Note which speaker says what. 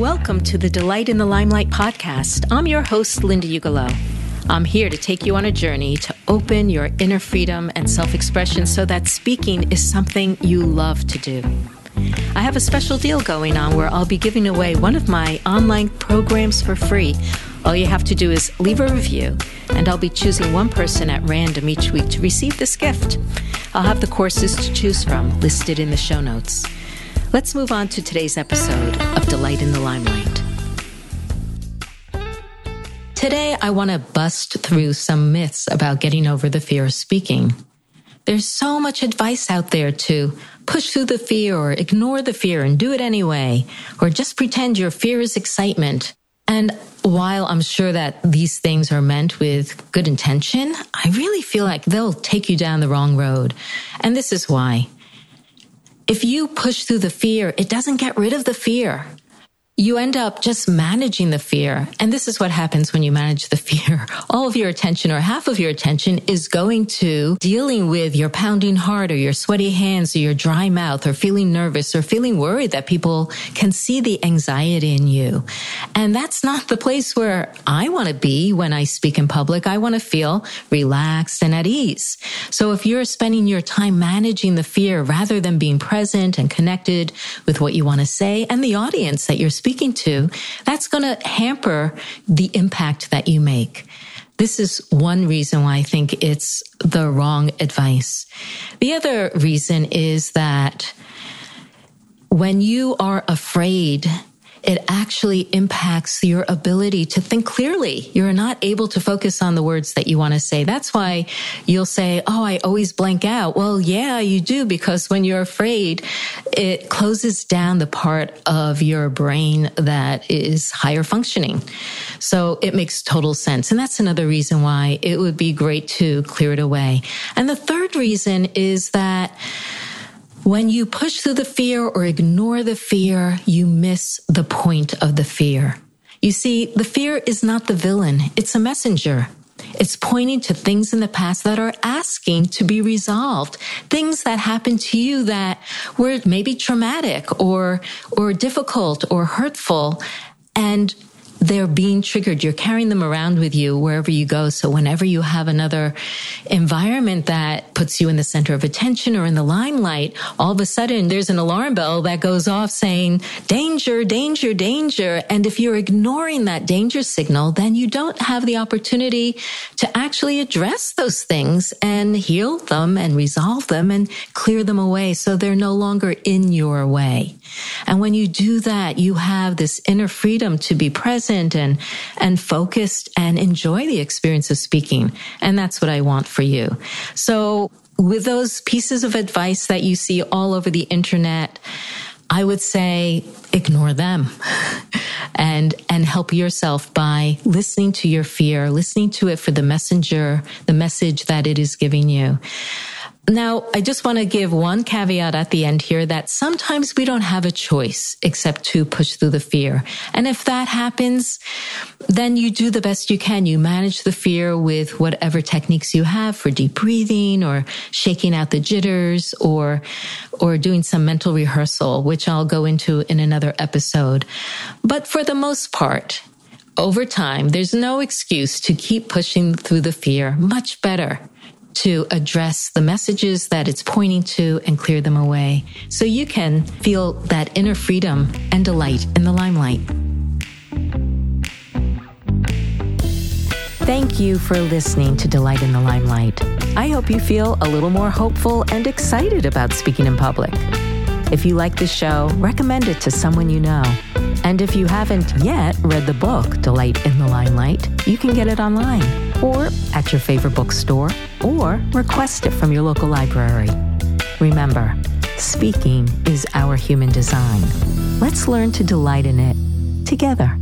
Speaker 1: Welcome to the Delight in the Limelight podcast. I'm your host, Linda Ugelow. I'm here to take you on a journey to open your inner freedom and self expression so that speaking is something you love to do. I have a special deal going on where I'll be giving away one of my online programs for free. All you have to do is leave a review, and I'll be choosing one person at random each week to receive this gift. I'll have the courses to choose from listed in the show notes. Let's move on to today's episode of Delight in the Limelight. Today, I want to bust through some myths about getting over the fear of speaking. There's so much advice out there to push through the fear or ignore the fear and do it anyway, or just pretend your fear is excitement. And while I'm sure that these things are meant with good intention, I really feel like they'll take you down the wrong road. And this is why. If you push through the fear, it doesn't get rid of the fear you end up just managing the fear. And this is what happens when you manage the fear. All of your attention or half of your attention is going to dealing with your pounding heart or your sweaty hands or your dry mouth or feeling nervous or feeling worried that people can see the anxiety in you. And that's not the place where I want to be when I speak in public. I want to feel relaxed and at ease. So if you're spending your time managing the fear rather than being present and connected with what you want to say and the audience that you're speaking to, that's going to hamper the impact that you make. This is one reason why I think it's the wrong advice. The other reason is that when you are afraid it actually impacts your ability to think clearly. You're not able to focus on the words that you want to say. That's why you'll say, Oh, I always blank out. Well, yeah, you do because when you're afraid, it closes down the part of your brain that is higher functioning. So it makes total sense. And that's another reason why it would be great to clear it away. And the third reason is that when you push through the fear or ignore the fear, you miss the point of the fear. You see, the fear is not the villain. It's a messenger. It's pointing to things in the past that are asking to be resolved. Things that happened to you that were maybe traumatic or, or difficult or hurtful. And they're being triggered. You're carrying them around with you wherever you go. So whenever you have another environment that puts you in the center of attention or in the limelight, all of a sudden there's an alarm bell that goes off saying danger, danger, danger. And if you're ignoring that danger signal, then you don't have the opportunity to actually address those things and heal them and resolve them and clear them away. So they're no longer in your way. And when you do that, you have this inner freedom to be present present and, and focused and enjoy the experience of speaking. And that's what I want for you. So with those pieces of advice that you see all over the internet, I would say ignore them and and help yourself by listening to your fear, listening to it for the messenger, the message that it is giving you. Now, I just want to give one caveat at the end here that sometimes we don't have a choice except to push through the fear. And if that happens, then you do the best you can. You manage the fear with whatever techniques you have for deep breathing or shaking out the jitters or, or doing some mental rehearsal, which I'll go into in another episode. But for the most part, over time, there's no excuse to keep pushing through the fear. Much better to address the messages that it's pointing to and clear them away so you can feel that inner freedom and delight in the limelight. Thank you for listening to Delight in the Limelight. I hope you feel a little more hopeful and excited about speaking in public. If you like the show, recommend it to someone you know. And if you haven't yet read the book, Delight in the Limelight, you can get it online or at your favorite bookstore or request it from your local library. Remember, speaking is our human design. Let's learn to delight in it together.